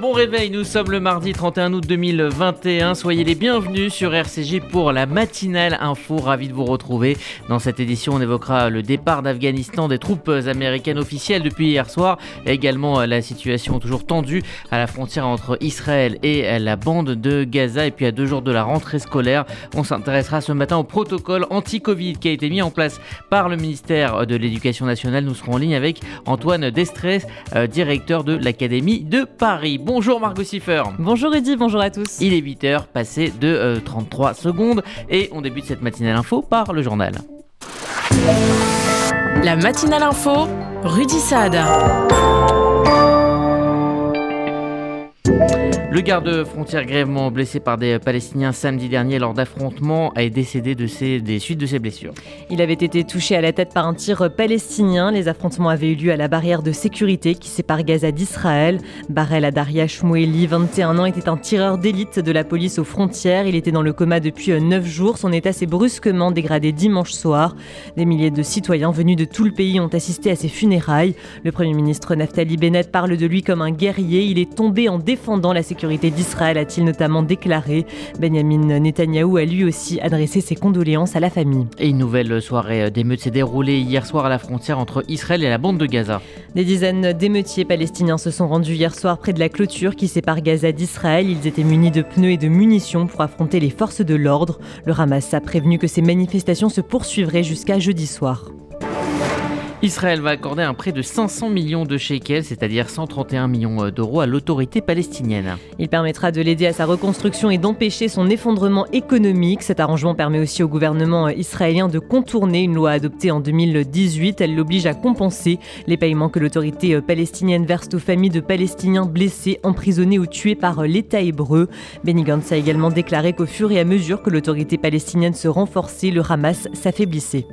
Bon réveil, nous sommes le mardi 31 août 2021. Soyez les bienvenus sur RCG pour la matinale info. Ravi de vous retrouver. Dans cette édition, on évoquera le départ d'Afghanistan des troupes américaines officielles depuis hier soir. également la situation toujours tendue à la frontière entre Israël et la bande de Gaza. Et puis à deux jours de la rentrée scolaire, on s'intéressera ce matin au protocole anti-Covid qui a été mis en place par le ministère de l'Éducation nationale. Nous serons en ligne avec Antoine Destrès, euh, directeur de l'Académie de Paris. Bonjour Margot Siffer. Bonjour Eddy, bonjour à tous. Il est 8h, passé de 33 euh, secondes et on débute cette matinale info par le journal. La matinale info, Rudy Saad. Le garde-frontière grèvement blessé par des Palestiniens samedi dernier lors d'affrontements est décédé des suites de ses blessures. Il avait été touché à la tête par un tir palestinien. Les affrontements avaient eu lieu à la barrière de sécurité qui sépare Gaza d'Israël. Barel Adaria Shmueli, 21 ans, était un tireur d'élite de la police aux frontières. Il était dans le coma depuis 9 jours. Son état s'est brusquement dégradé dimanche soir. Des milliers de citoyens venus de tout le pays ont assisté à ses funérailles. Le Premier ministre Naftali Bennett parle de lui comme un guerrier. Il est tombé en défendant la sécurité d'Israël, a-t-il notamment déclaré. Benjamin Netanyahou a lui aussi adressé ses condoléances à la famille. Et une nouvelle soirée d'émeutes s'est déroulée hier soir à la frontière entre Israël et la bande de Gaza. Des dizaines d'émeutiers palestiniens se sont rendus hier soir près de la clôture qui sépare Gaza d'Israël. Ils étaient munis de pneus et de munitions pour affronter les forces de l'ordre. Le Hamas a prévenu que ces manifestations se poursuivraient jusqu'à jeudi soir. Israël va accorder un prêt de 500 millions de shekels, c'est-à-dire 131 millions d'euros à l'autorité palestinienne. Il permettra de l'aider à sa reconstruction et d'empêcher son effondrement économique. Cet arrangement permet aussi au gouvernement israélien de contourner une loi adoptée en 2018. Elle l'oblige à compenser les paiements que l'autorité palestinienne verse aux familles de Palestiniens blessés, emprisonnés ou tués par l'État hébreu. Benny Gantz a également déclaré qu'au fur et à mesure que l'autorité palestinienne se renforçait, le Hamas s'affaiblissait.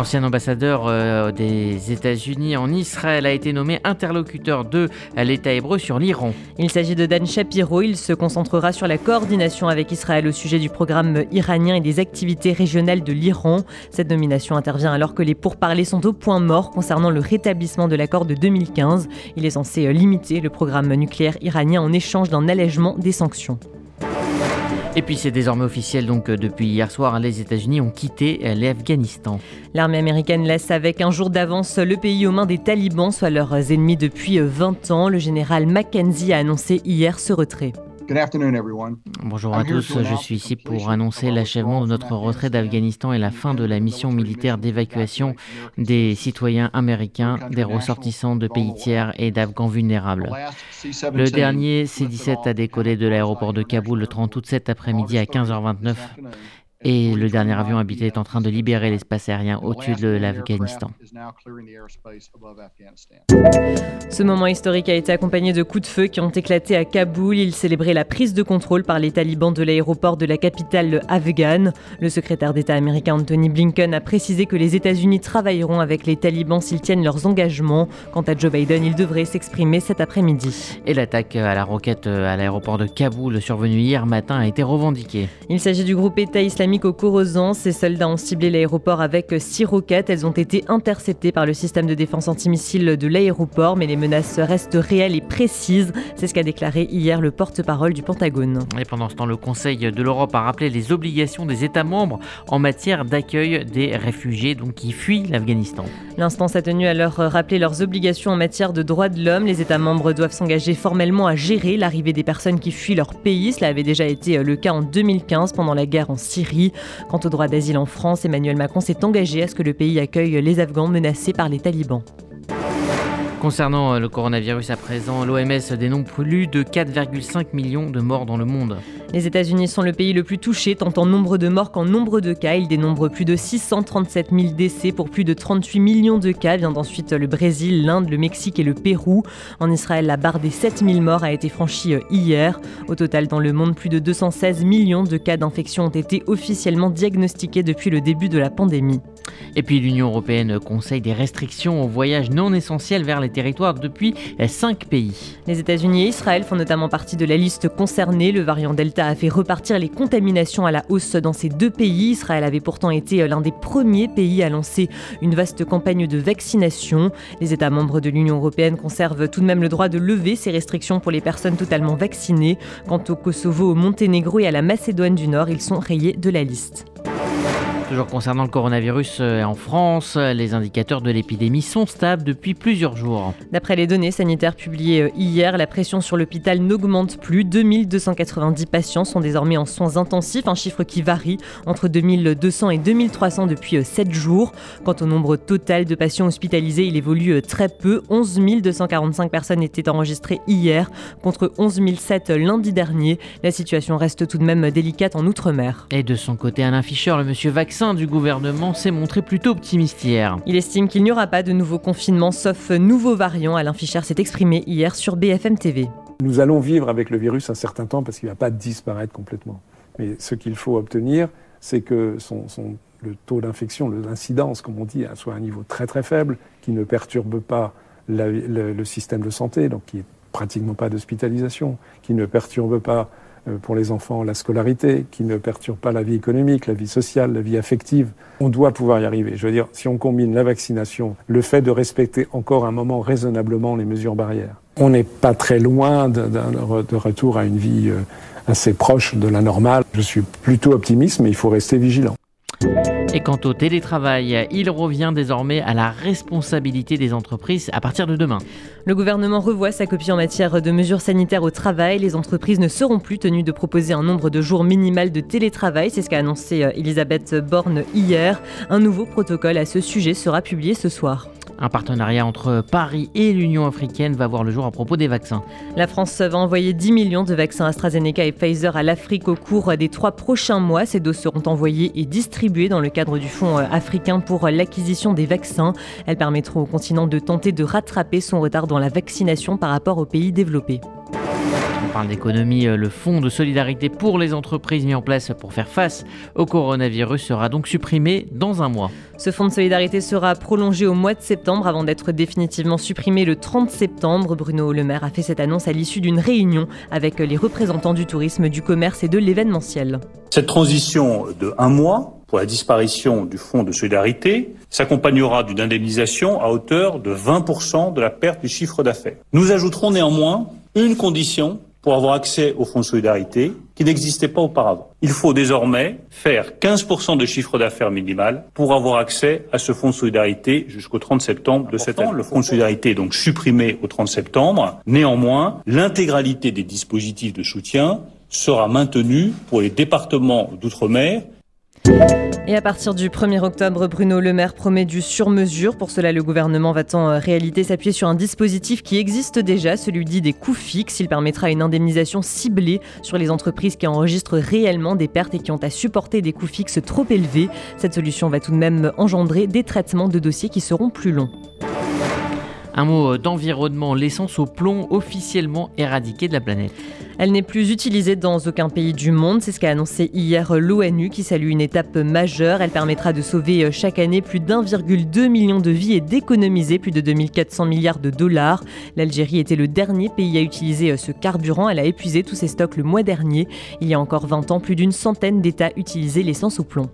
L'ancien ambassadeur euh, des États-Unis en Israël a été nommé interlocuteur de l'État hébreu sur l'Iran. Il s'agit de Dan Shapiro. Il se concentrera sur la coordination avec Israël au sujet du programme iranien et des activités régionales de l'Iran. Cette nomination intervient alors que les pourparlers sont au point mort concernant le rétablissement de l'accord de 2015. Il est censé limiter le programme nucléaire iranien en échange d'un allègement des sanctions. Et puis c'est désormais officiel, donc euh, depuis hier soir, les États-Unis ont quitté euh, l'Afghanistan. L'armée américaine laisse avec un jour d'avance le pays aux mains des talibans, soit leurs ennemis depuis 20 ans. Le général Mackenzie a annoncé hier ce retrait. Bonjour à tous, je suis ici pour annoncer l'achèvement de notre retrait d'Afghanistan et la fin de la mission militaire d'évacuation des citoyens américains, des ressortissants de pays tiers et d'Afghans vulnérables. Le dernier C-17 a décollé de l'aéroport de Kaboul le 30 août cet après-midi à 15h29 et le dernier avion habité est en train de libérer l'espace aérien au-dessus de l'Afghanistan. Ce moment historique a été accompagné de coups de feu qui ont éclaté à Kaboul. Il célébrait la prise de contrôle par les talibans de l'aéroport de la capitale afghane. Le secrétaire d'État américain Anthony Blinken a précisé que les États-Unis travailleront avec les talibans s'ils tiennent leurs engagements. Quant à Joe Biden, il devrait s'exprimer cet après-midi. Et l'attaque à la roquette à l'aéroport de Kaboul survenue hier matin a été revendiquée. Il s'agit du groupe État islamique au Corozan. Ces soldats ont ciblé l'aéroport avec six roquettes. Elles ont été interceptées par le système de défense antimissile de l'aéroport, mais les menaces restent réelles et précises. C'est ce qu'a déclaré hier le porte-parole du Pentagone. Et pendant ce temps, le Conseil de l'Europe a rappelé les obligations des États membres en matière d'accueil des réfugiés donc, qui fuient l'Afghanistan. L'instance a tenu à leur rappeler leurs obligations en matière de droits de l'homme. Les États membres doivent s'engager formellement à gérer l'arrivée des personnes qui fuient leur pays. Cela avait déjà été le cas en 2015 pendant la guerre en Syrie. Quant au droit d'asile en France, Emmanuel Macron s'est engagé à ce que le pays accueille les Afghans menacés par les talibans. Concernant euh, le coronavirus à présent, l'OMS dénombre plus de 4,5 millions de morts dans le monde. Les États-Unis sont le pays le plus touché, tant en nombre de morts qu'en nombre de cas. Ils dénombrent plus de 637 000 décès pour plus de 38 millions de cas. Vient ensuite le Brésil, l'Inde, le Mexique et le Pérou. En Israël, la barre des 7 000 morts a été franchie euh, hier. Au total, dans le monde, plus de 216 millions de cas d'infection ont été officiellement diagnostiqués depuis le début de la pandémie. Et puis l'Union européenne conseille des restrictions aux voyages non essentiels vers les les territoires depuis cinq pays. Les États-Unis et Israël font notamment partie de la liste concernée. Le variant Delta a fait repartir les contaminations à la hausse dans ces deux pays. Israël avait pourtant été l'un des premiers pays à lancer une vaste campagne de vaccination. Les États membres de l'Union européenne conservent tout de même le droit de lever ces restrictions pour les personnes totalement vaccinées. Quant au Kosovo, au Monténégro et à la Macédoine du Nord, ils sont rayés de la liste. Toujours concernant le coronavirus euh, en France, les indicateurs de l'épidémie sont stables depuis plusieurs jours. D'après les données sanitaires publiées euh, hier, la pression sur l'hôpital n'augmente plus. 2290 patients sont désormais en soins intensifs, un chiffre qui varie entre 2200 et 2300 depuis 7 euh, jours. Quant au nombre total de patients hospitalisés, il évolue très peu. 11 245 personnes étaient enregistrées hier contre 11 007 lundi dernier. La situation reste tout de même délicate en Outre-mer. Et de son côté, Alain Fischer, le monsieur du gouvernement s'est montré plutôt optimiste hier. Il estime qu'il n'y aura pas de nouveaux confinements sauf nouveaux variants. Alain Fischer s'est exprimé hier sur BFM TV. Nous allons vivre avec le virus un certain temps parce qu'il ne va pas disparaître complètement. Mais ce qu'il faut obtenir, c'est que son, le taux d'infection, l'incidence, comme on dit, soit à un niveau très très faible, qui ne perturbe pas le, le, système de santé, donc qui est pratiquement pas d'hospitalisation, qui ne perturbe pas pour les enfants la scolarité, qui ne perturbe pas la vie économique, la vie sociale, la vie affective. On doit pouvoir y arriver. Je veux dire, si on combine la vaccination, le fait de respecter encore un moment raisonnablement les mesures barrières, on n'est pas très loin de, de, retour à une vie euh, assez proche de la normale. Je suis plutôt optimiste, mais il faut rester vigilant. Et quant au télétravail, il revient désormais à la responsabilité des entreprises à partir de demain. Le gouvernement revoit sa copie en matière de mesures sanitaires au travail. Les entreprises ne seront plus tenues de proposer un nombre de jours minimal de télétravail. C'est ce qu'a annoncé euh, Elisabeth Borne hier. Un nouveau protocole à ce sujet sera publié ce soir. Un partenariat entre Paris et l'Union africaine va voir le jour à propos des vaccins. La France va envoyer 10 millions de vaccins AstraZeneca et Pfizer à l'Afrique au cours des trois prochains mois. Ces doses seront envoyées et distribuées dans le cadre du Fonds africain pour l'acquisition des vaccins. Elles permettront au continent de tenter de rattraper son retard dans la vaccination par rapport aux pays développés. Parle d'économie, euh, le fonds de solidarité pour les entreprises mis en place pour faire face au coronavirus sera donc supprimé dans un mois. Ce fonds de solidarité sera prolongé au mois de septembre avant d'être définitivement supprimé le 30 septembre. Bruno Le Maire a fait cette annonce à l'issue d'une réunion avec les représentants du tourisme, du commerce et de l'événementiel. Cette transition de un mois pour la disparition du fonds de solidarité s'accompagnera d'une indemnisation à hauteur de 20% de la perte du chiffre d'affaires. Nous ajouterons néanmoins une condition pour avoir accès au fonds de solidarité qui n'existait pas auparavant. Il faut désormais faire 15% de chiffre d'affaires minimal pour avoir accès à ce fonds de solidarité jusqu'au 30 septembre de cette année. Le fonds de solidarité est donc supprimé au 30 septembre. Néanmoins, l'intégralité des dispositifs de soutien sera maintenue pour les départements d'outre-mer et à partir du 1er octobre, Bruno Le Maire promet du sur-mesure. Pour cela, le gouvernement va en réalité s'appuyer sur un dispositif qui existe déjà, celui dit des coûts fixes. Il permettra une indemnisation ciblée sur les entreprises qui enregistrent réellement des pertes et qui ont à supporter des coûts fixes trop élevés. Cette solution va tout de même engendrer des traitements de dossiers qui seront plus longs. Un mot d'environnement, l'essence au plomb officiellement éradiquée de la planète. Elle n'est plus utilisée dans aucun pays du monde, c'est ce qu'a annoncé hier l'ONU qui salue une étape majeure. Elle permettra de sauver chaque année plus d'1,2 million de vies et d'économiser plus de 2400 milliards de dollars. L'Algérie était le dernier pays à utiliser ce carburant, elle a épuisé tous ses stocks le mois dernier. Il y a encore 20 ans, plus d'une centaine d'États utilisaient l'essence au plomb.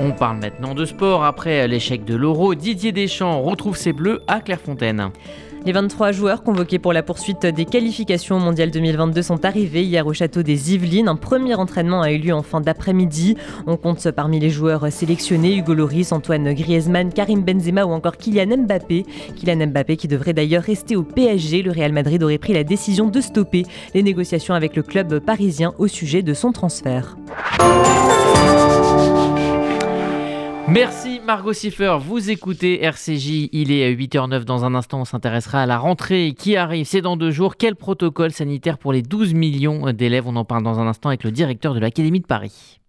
On parle maintenant de sport. Après l'échec de l'Euro, Didier Deschamps retrouve ses bleus à Clairefontaine. Les 23 joueurs convoqués pour la poursuite des qualifications mondiales 2022 sont arrivés hier au château des Yvelines. Un premier entraînement a eu lieu en fin d'après-midi. On compte parmi les joueurs sélectionnés Hugo Loris, Antoine Griezmann, Karim Benzema ou encore Kylian Mbappé. Kylian Mbappé qui devrait d'ailleurs rester au PSG. Le Real Madrid aurait pris la décision de stopper les négociations avec le club parisien au sujet de son transfert. Merci Margot Siffer, vous écoutez RCJ, il est 8h09 dans un instant, on s'intéressera à la rentrée qui arrive, c'est dans deux jours. Quel protocole sanitaire pour les 12 millions d'élèves? On en parle dans un instant avec le directeur de l'Académie de Paris.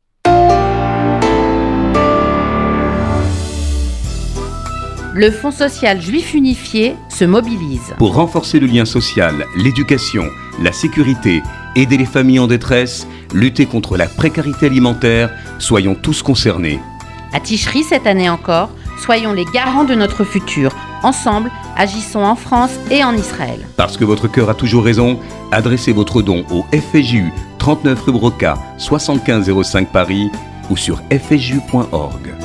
Le Fonds social juif unifié se mobilise. Pour renforcer le lien social, l'éducation, la sécurité, aider les familles en détresse, lutter contre la précarité alimentaire, soyons tous concernés. À Ticherie cette année encore, soyons les garants de notre futur Ensemble, agissons en France et en Israël. Parce que votre cœur a toujours raison, adressez votre don au FJU 39 rue Broca 7505 Paris ou sur fju.org.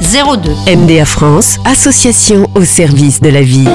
02. MDA France, association au service de la vie.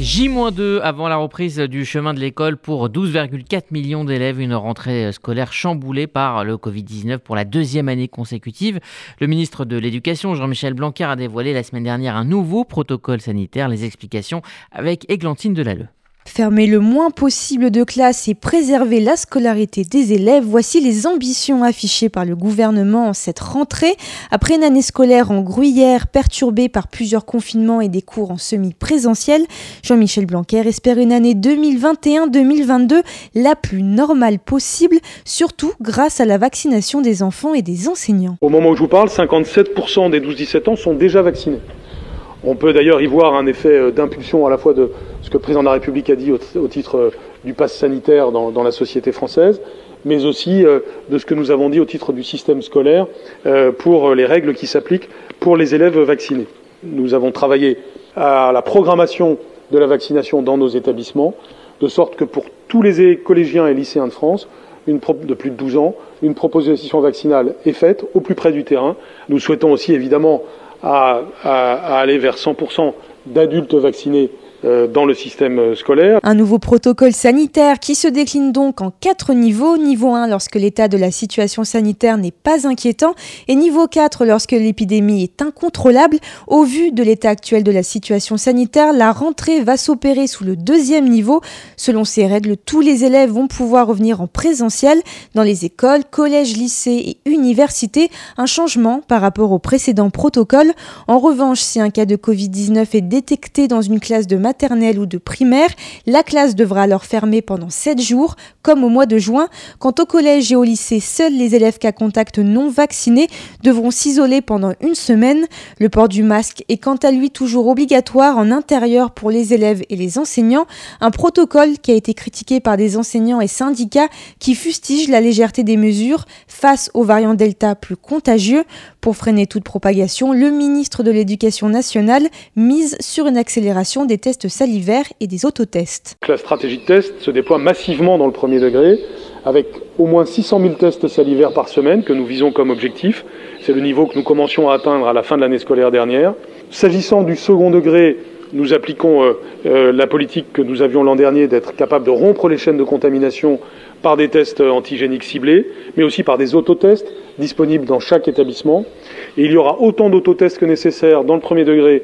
J-2 avant la reprise du chemin de l'école pour 12,4 millions d'élèves, une rentrée scolaire chamboulée par le Covid-19 pour la deuxième année consécutive. Le ministre de l'Éducation, Jean-Michel Blanquer, a dévoilé la semaine dernière un nouveau protocole sanitaire. Les explications avec Églantine Delalleux. Fermer le moins possible de classes et préserver la scolarité des élèves, voici les ambitions affichées par le gouvernement en cette rentrée. Après une année scolaire en gruyère perturbée par plusieurs confinements et des cours en semi-présentiel, Jean-Michel Blanquer espère une année 2021-2022 la plus normale possible, surtout grâce à la vaccination des enfants et des enseignants. Au moment où je vous parle, 57% des 12-17 ans sont déjà vaccinés. On peut d'ailleurs y voir un effet d'impulsion à la fois de ce que le président de la République a dit au, titre du pass sanitaire dans, la société française, mais aussi de ce que nous avons dit au titre du système scolaire pour les règles qui s'appliquent pour les élèves vaccinés. Nous avons travaillé à la programmation de la vaccination dans nos établissements, de sorte que pour tous les collégiens et lycéens de France, de plus de 12 ans, une proposition vaccinale est faite au plus près du terrain. Nous souhaitons aussi évidemment à, à, aller vers 100% d'adultes vaccinés dans le système scolaire. Un nouveau protocole sanitaire qui se décline donc en quatre niveaux. Niveau 1 lorsque l'état de la situation sanitaire n'est pas inquiétant et niveau 4 lorsque l'épidémie est incontrôlable. Au vu de l'état actuel de la situation sanitaire, la rentrée va s'opérer sous le deuxième niveau. Selon ces règles, tous les élèves vont pouvoir revenir en présentiel dans les écoles, collèges, lycées et universités. Un changement par rapport au précédent protocole. En revanche, si un cas de Covid-19 est détecté dans une classe de maternelle ou de primaire, la classe devra alors fermer pendant 7 jours, comme au mois de juin. Quant au collège et au lycée, seuls les élèves cas contact non vaccinés devront s'isoler pendant une semaine. Le port du masque est quant à lui toujours obligatoire en intérieur pour les élèves et les enseignants, un protocole qui a été critiqué par des enseignants et syndicats qui fustigent la légèreté des mesures face aux variants Delta plus contagieux. Pour freiner toute propagation, le ministre de l'Éducation nationale mise sur une accélération des tests salivaires et des autotests. La stratégie de test se déploie massivement dans le premier degré, avec au moins 600 000 tests salivaires par semaine que nous visons comme objectif. C'est le niveau que nous commencions à atteindre à la fin de l'année scolaire dernière. S'agissant du second degré, nous appliquons euh, euh, la politique que nous avions l'an dernier d'être capable de rompre les chaînes de contamination par des tests antigéniques ciblés, mais aussi par des autotests disponibles dans chaque établissement. Et il y aura autant d'autotests que nécessaire dans le premier degré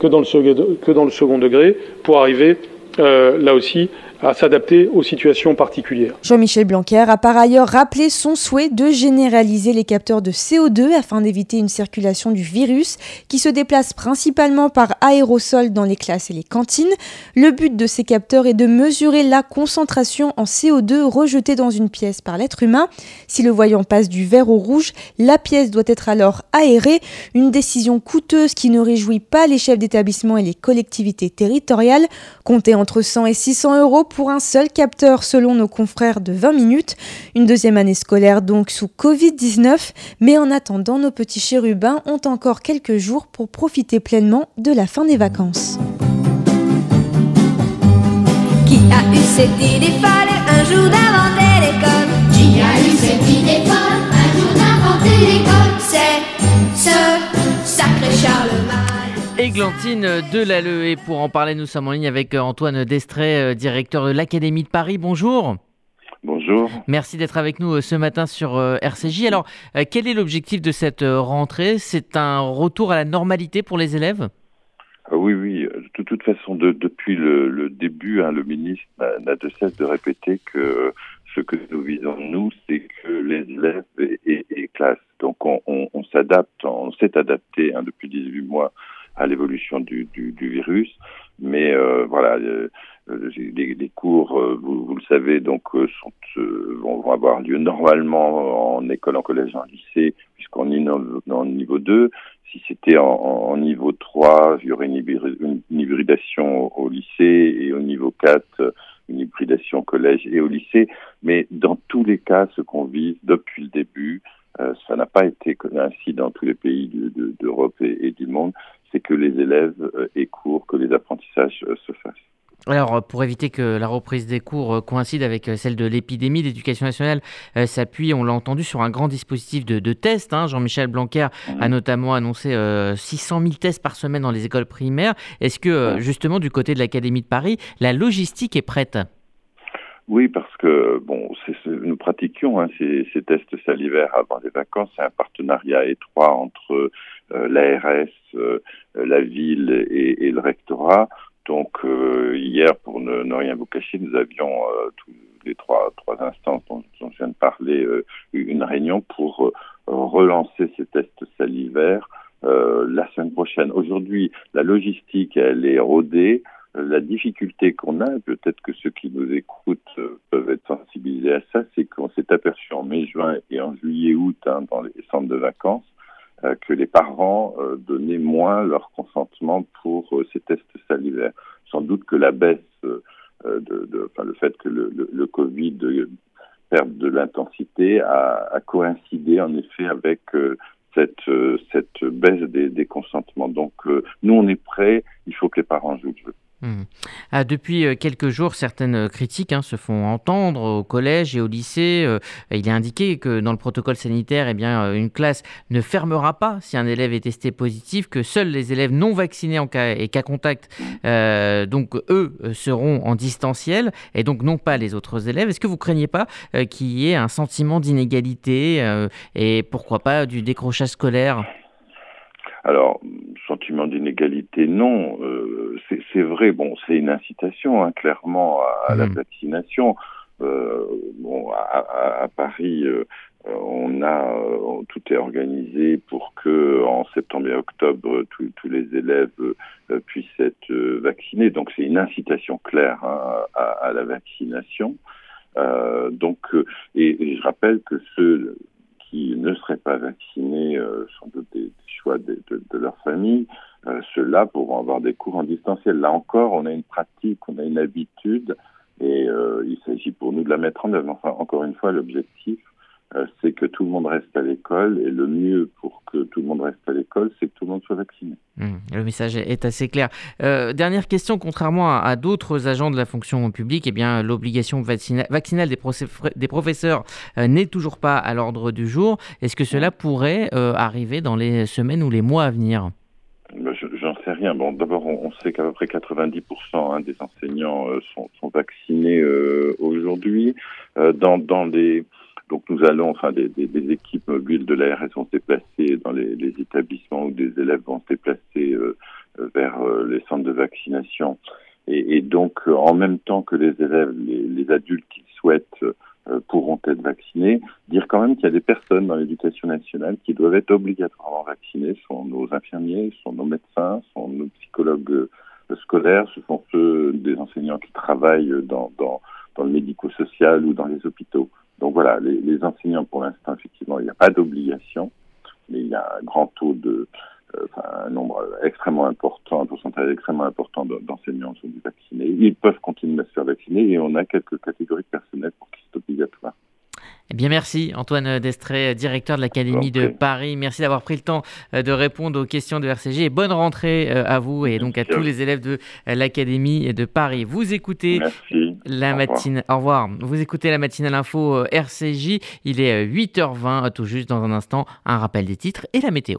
que dans le, second, degré pour arriver euh, là aussi à s'adapter aux situations particulières. Jean-Michel Blanquer a par ailleurs rappelé son souhait de généraliser les capteurs de CO2 afin d'éviter une circulation du virus qui se déplace principalement par aérosol dans les classes et les cantines. Le but de ces capteurs est de mesurer la concentration en CO2 rejetée dans une pièce par l'être humain. Si le voyant passe du vert au rouge, la pièce doit être alors aérée, une décision coûteuse qui ne réjouit pas les chefs d'établissement et les collectivités territoriales. Comptez entre 100 et 600 euros pour un seul capteur selon nos confrères de 20 minutes. Une deuxième année scolaire donc sous Covid-19, mais en attendant, nos petits chérubins ont encore quelques jours pour profiter pleinement de la fin des vacances. Qui a eu cette idée folle un jour d'inventer l'école? Qui a eu cette idée folle un jour d'inventer l'école? C'est ce sacré Charlemagne. Églantine Delalleux et pour en parler nous sommes en ligne avec Antoine Destray, directeur de l'Académie de Paris. Bonjour. Bonjour. Merci d'être avec nous ce matin sur RCJ. Alors, quel est l'objectif de cette rentrée? C'est un retour à la normalité pour les élèves? Ah oui, oui. De toute façon, de, depuis le, le début, hein, le ministre n'a de cesse de répéter que ce que nous visons, nous, c'est que les élèves aient, aient, classe. Donc, on, on, on s'adapte, on s'est adapté hein, depuis 18 mois à l'évolution du, du, du, virus. Mais euh, voilà, euh, les, les, cours, euh, vous, vous, le savez, donc sont, vont, vont, avoir lieu normalement en école, en collège, en lycée, puisqu'on est en niveau 2. Si c'était en, en, niveau 3, il y aurait une, hybridation au, lycée et au niveau 4, une hybridation collège et au lycée. Mais dans tous les cas, ce qu'on vise depuis le début, euh, ça n'a pas été ainsi dans tous les pays d'Europe de, de, et, et, du monde, c'est que les élèves euh, aient cours, que les apprentissages euh, se fassent. Alors, pour éviter que la reprise des cours coïncide avec celle de l'épidémie, l'éducation nationale euh, s'appuie, on l'a entendu, sur un grand dispositif de, de tests. Hein. Jean-Michel Blanquer mmh. a notamment annoncé euh, 600 000 tests par semaine dans les écoles primaires. Est-ce que, euh, justement, du côté de l'Académie de Paris, la logistique est prête? Oui, parce que bon, nous pratiquions hein, ces, ces, tests salivaires avant les vacances. C'est un partenariat étroit entre euh, l'ARS, euh, la ville et, et, le rectorat. Donc euh, hier, pour ne, rien vous cacher, nous avions euh, tous les trois, trois instances dont, je viens de parler une réunion pour relancer ces tests salivaires la semaine prochaine. Aujourd'hui, la logistique, elle est rodée la difficulté qu'on a, peut-être que ceux qui nous écoutent euh, peuvent être sensibilisés à ça, c'est qu'on s'est aperçu en mai, juin et en juillet, août, hein, dans les centres de vacances, euh, que les parents euh, donnaient moins leur consentement pour euh, ces tests salivaires. Sans doute que la baisse, euh, enfin, le fait que le, Covid perde de l'intensité a, coïncidé en effet avec cette, baisse des, des consentements. Donc nous, on est prêts, il faut que les parents jouent le jeu. Mmh. Ah, depuis euh, quelques jours, certaines critiques hein, se font entendre au collège et au lycée. Euh, il est indiqué que dans le protocole sanitaire, eh bien, euh, une classe ne fermera pas si un élève est testé positif, que seuls les élèves non vaccinés en cas, et cas contact, euh, donc eux, seront en distanciel et donc non pas les autres élèves. Est-ce que vous craignez pas euh, qu'il y ait un sentiment d'inégalité euh, et pourquoi pas du décrochage scolaire? Alors, sentiment d'inégalité, non. Euh, c'est vrai, bon, c'est une incitation, hein, clairement, à, à mmh. la vaccination. Euh, bon, à, à, à Paris, euh, on a euh, tout est organisé pour que en septembre et octobre, tous les élèves euh, puissent être vaccinés. Donc, c'est une incitation claire hein, à, la vaccination. donc, et, et, je rappelle que ceux ne seraient pas vaccinés, sans doute des, choix de, leur famille, euh, ceux-là pourront avoir des cours en distanciel. Là encore, on a une pratique, on a une habitude, et euh, il s'agit pour nous de la mettre en œuvre. Enfin, encore une fois, l'objectif, euh, c'est que tout le monde reste à l'école, et le mieux pour que tout le monde reste à l'école, c'est que tout le monde soit vacciné. Mmh, le message est assez clair. Euh, dernière question, contrairement à, à d'autres agents de la fonction publique, eh bien l'obligation vaccina vaccinale des, des professeurs euh, n'est toujours pas à l'ordre du jour. Est-ce que cela pourrait euh, arriver dans les semaines ou les mois à venir? J'en sais rien. Bon, d'abord, on, on, sait qu'à peu près 90% hein, des enseignants euh, sont, sont, vaccinés euh, aujourd'hui. dans, dans les donc nous allons, enfin des, des, des équipes mobiles de l'ARS vont se déplacer dans les, les, établissements où des élèves vont se déplacer euh, vers euh, les centres de vaccination. Et, donc, en même temps que les élèves, les, adultes qui souhaitent pourront être vaccinés, dire quand même qu'il y a des personnes dans l'éducation nationale qui doivent être obligatoirement vaccinées, ce sont nos infirmiers, ce sont nos médecins, ce sont nos psychologues scolaires, ce sont ceux des enseignants qui travaillent dans, dans, dans le médico-social ou dans les hôpitaux. Donc voilà, les, les enseignants, pour l'instant, effectivement, il n'y a pas d'obligation, mais il y a un grand taux de, euh, enfin, un nombre extrêmement important, un pourcentage extrêmement important d'enseignants sont vaccinés. Ils peuvent continuer à se faire vacciner et on a quelques catégories de personnel pour qui c'est obligatoire. Eh bien, merci Antoine Destré, directeur de l'Académie de Paris. Merci d'avoir pris le temps euh, de répondre aux questions de RCG et bonne rentrée euh, à vous et donc à tous les élèves de l'Académie de Paris. Vous écoutez la matinale. Au revoir. Vous écoutez la matinale info euh, RCJ. Il est 8h20, tout juste dans un instant. Un rappel des titres et la météo.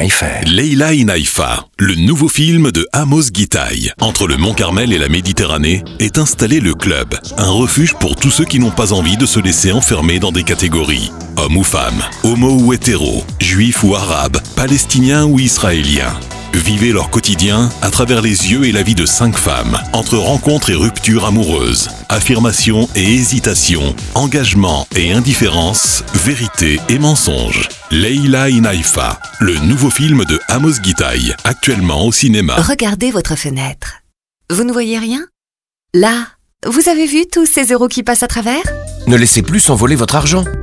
Leila Inaifa, le nouveau film de Amos Gitaï. Entre le Mont Carmel et la Méditerranée est installé le club, un refuge pour tous ceux qui n'ont pas envie de se laisser enfermer dans des catégories. Homme ou femme, homo ou hétéro, juif ou arabe, palestinien ou israélien. Vivez leur quotidien à travers les yeux et la vie de cinq femmes, entre rencontres et ruptures amoureuses, affirmation et hésitation, engagement et indifférence, vérité et mensonge. Leila Inaifa, le nouveau film de Amos Gitaï, actuellement au cinéma. Regardez votre fenêtre. Vous ne voyez rien? Là, vous avez vu tous ces euros qui passent à travers? Ne laissez plus s'envoler votre argent.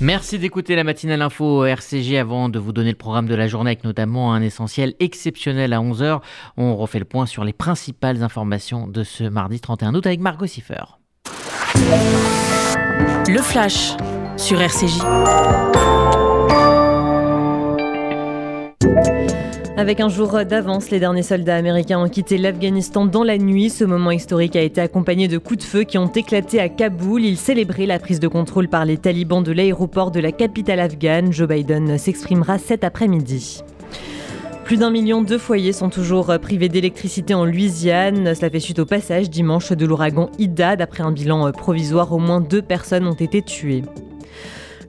Merci d'écouter la matinale info RCG avant de vous donner le programme de la journée avec notamment un essentiel exceptionnel à 11h. On refait le point sur les principales informations de ce mardi 31 août avec Margot Siffer. Le flash sur RCJ. Avec un jour d'avance, les derniers soldats américains ont quitté l'Afghanistan dans la nuit. Ce moment historique a été accompagné de coups de feu qui ont éclaté à Kaboul. Ils célébraient la prise de contrôle par les talibans de l'aéroport de la capitale afghane. Joe Biden s'exprimera cet après-midi. Plus d'un million de foyers sont toujours privés d'électricité en Louisiane. Cela fait suite au passage dimanche de l'ouragan Ida. D'après un bilan provisoire, au moins deux personnes ont été tuées.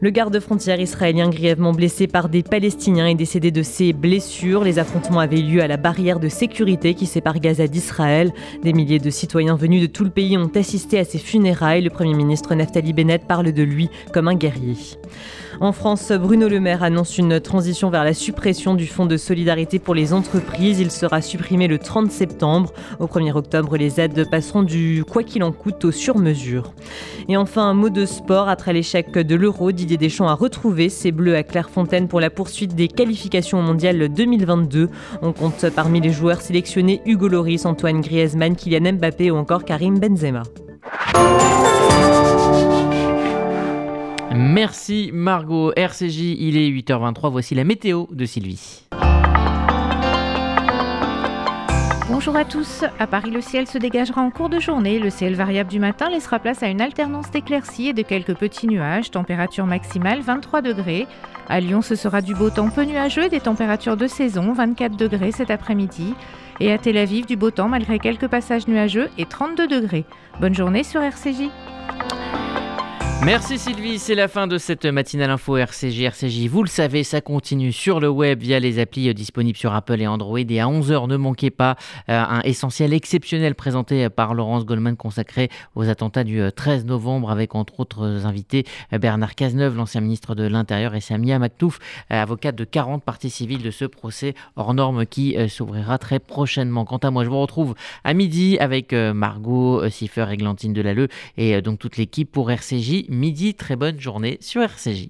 Le garde-frontière israélien grièvement blessé par des Palestiniens est décédé de ses blessures. Les affrontements avaient lieu à la barrière de sécurité qui sépare Gaza d'Israël. Des milliers de citoyens venus de tout le pays ont assisté à ses funérailles. Le Premier ministre Naftali Bennett parle de lui comme un guerrier. En France, Bruno Le Maire annonce une transition vers la suppression du fonds de solidarité pour les entreprises. Il sera supprimé le 30 septembre. Au 1er octobre, les aides passeront du quoi qu'il en coûte au sur-mesure. Et enfin, un mot de sport. Après l'échec de l'Euro, Didier Deschamps a retrouvé ses bleus à Clairefontaine pour la poursuite des qualifications mondiales 2022. On compte parmi les joueurs sélectionnés Hugo Loris, Antoine Griezmann, Kylian Mbappé ou encore Karim Benzema. Merci Margot. RCJ, il est 8h23. Voici la météo de Sylvie. Bonjour à tous. À Paris, le ciel se dégagera en cours de journée. Le ciel variable du matin laissera place à une alternance d'éclaircies et de quelques petits nuages. Température maximale 23 degrés. À Lyon, ce sera du beau temps peu nuageux des températures de saison 24 degrés cet après-midi. Et à Tel Aviv, du beau temps malgré quelques passages nuageux et 32 degrés. Bonne journée sur RCJ. Merci Sylvie, c'est la fin de cette matinale info RCJ. RCJ, vous le savez, ça continue sur le web via les applis disponibles sur Apple et Android. Et à 11h, ne manquez pas euh, un essentiel exceptionnel présenté par Laurence Goldman consacré aux attentats du 13 euh, novembre avec entre autres invités euh, Bernard Cazeneuve, l'ancien ministre de l'Intérieur, et Samia Maktouf, avocate de 40 parties civiles de ce procès hors norme qui s'ouvrira très prochainement. Quant à moi, je vous retrouve à midi avec Margot Siffer et Glantine Delalleux et donc toute l'équipe pour RCJ midi. Très bonne journée sur RCJ.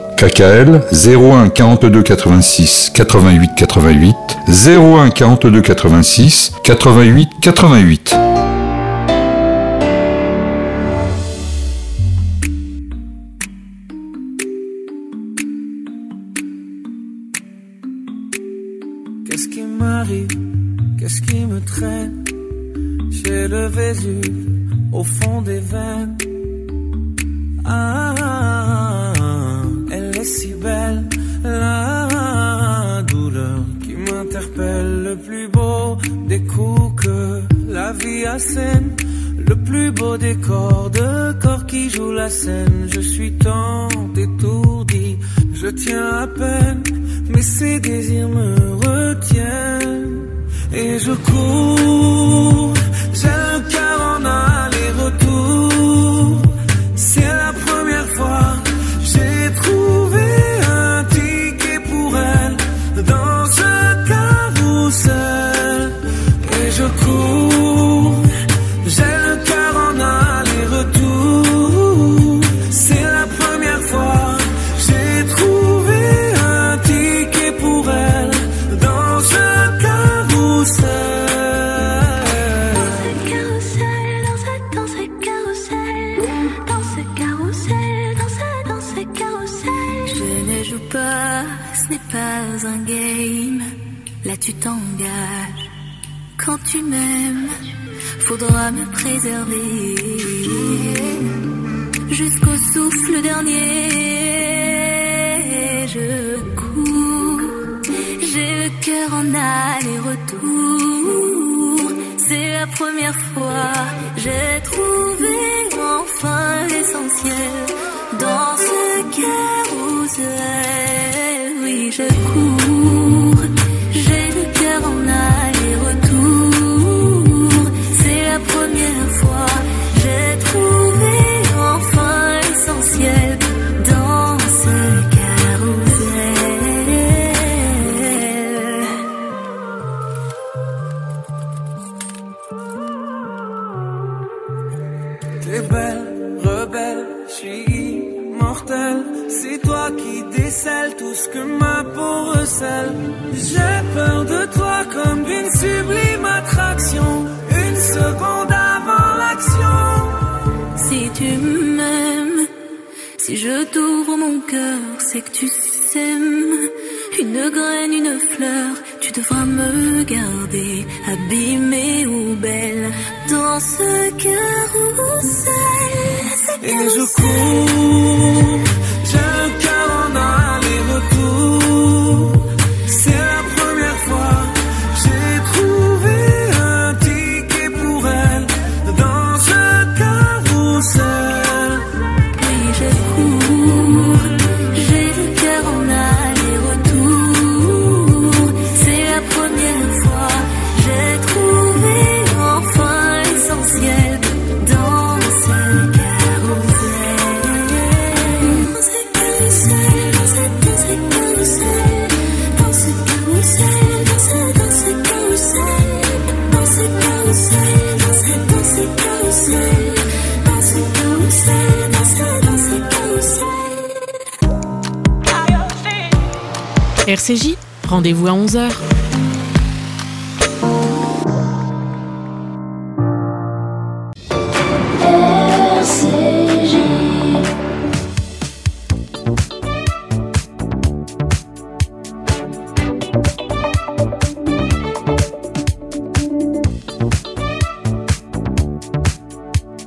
KKL 01 42 86 88 88 01 42 86 88 88. Qu'est-ce qui m'arrive? Qu'est-ce qui me traîne? J'ai le Vésuve au fond des veines. Le plus beau des corps de corps qui joue la scène. Je suis tant étourdi, je tiens à peine, mais ces désirs me retiennent et je cours. Tu t'engages. Quand tu m'aimes, faudra me préserver. Jusqu'au souffle dernier, je cours. J'ai le cœur en aller-retour. C'est la première fois j'ai t'ouvre mon cœur, c'est que tu s'aimes. Une graine, une fleur, tu devras me garder, abîmée ou belle, dans ce carrousel. Et je cours. Rendez-vous à 11h.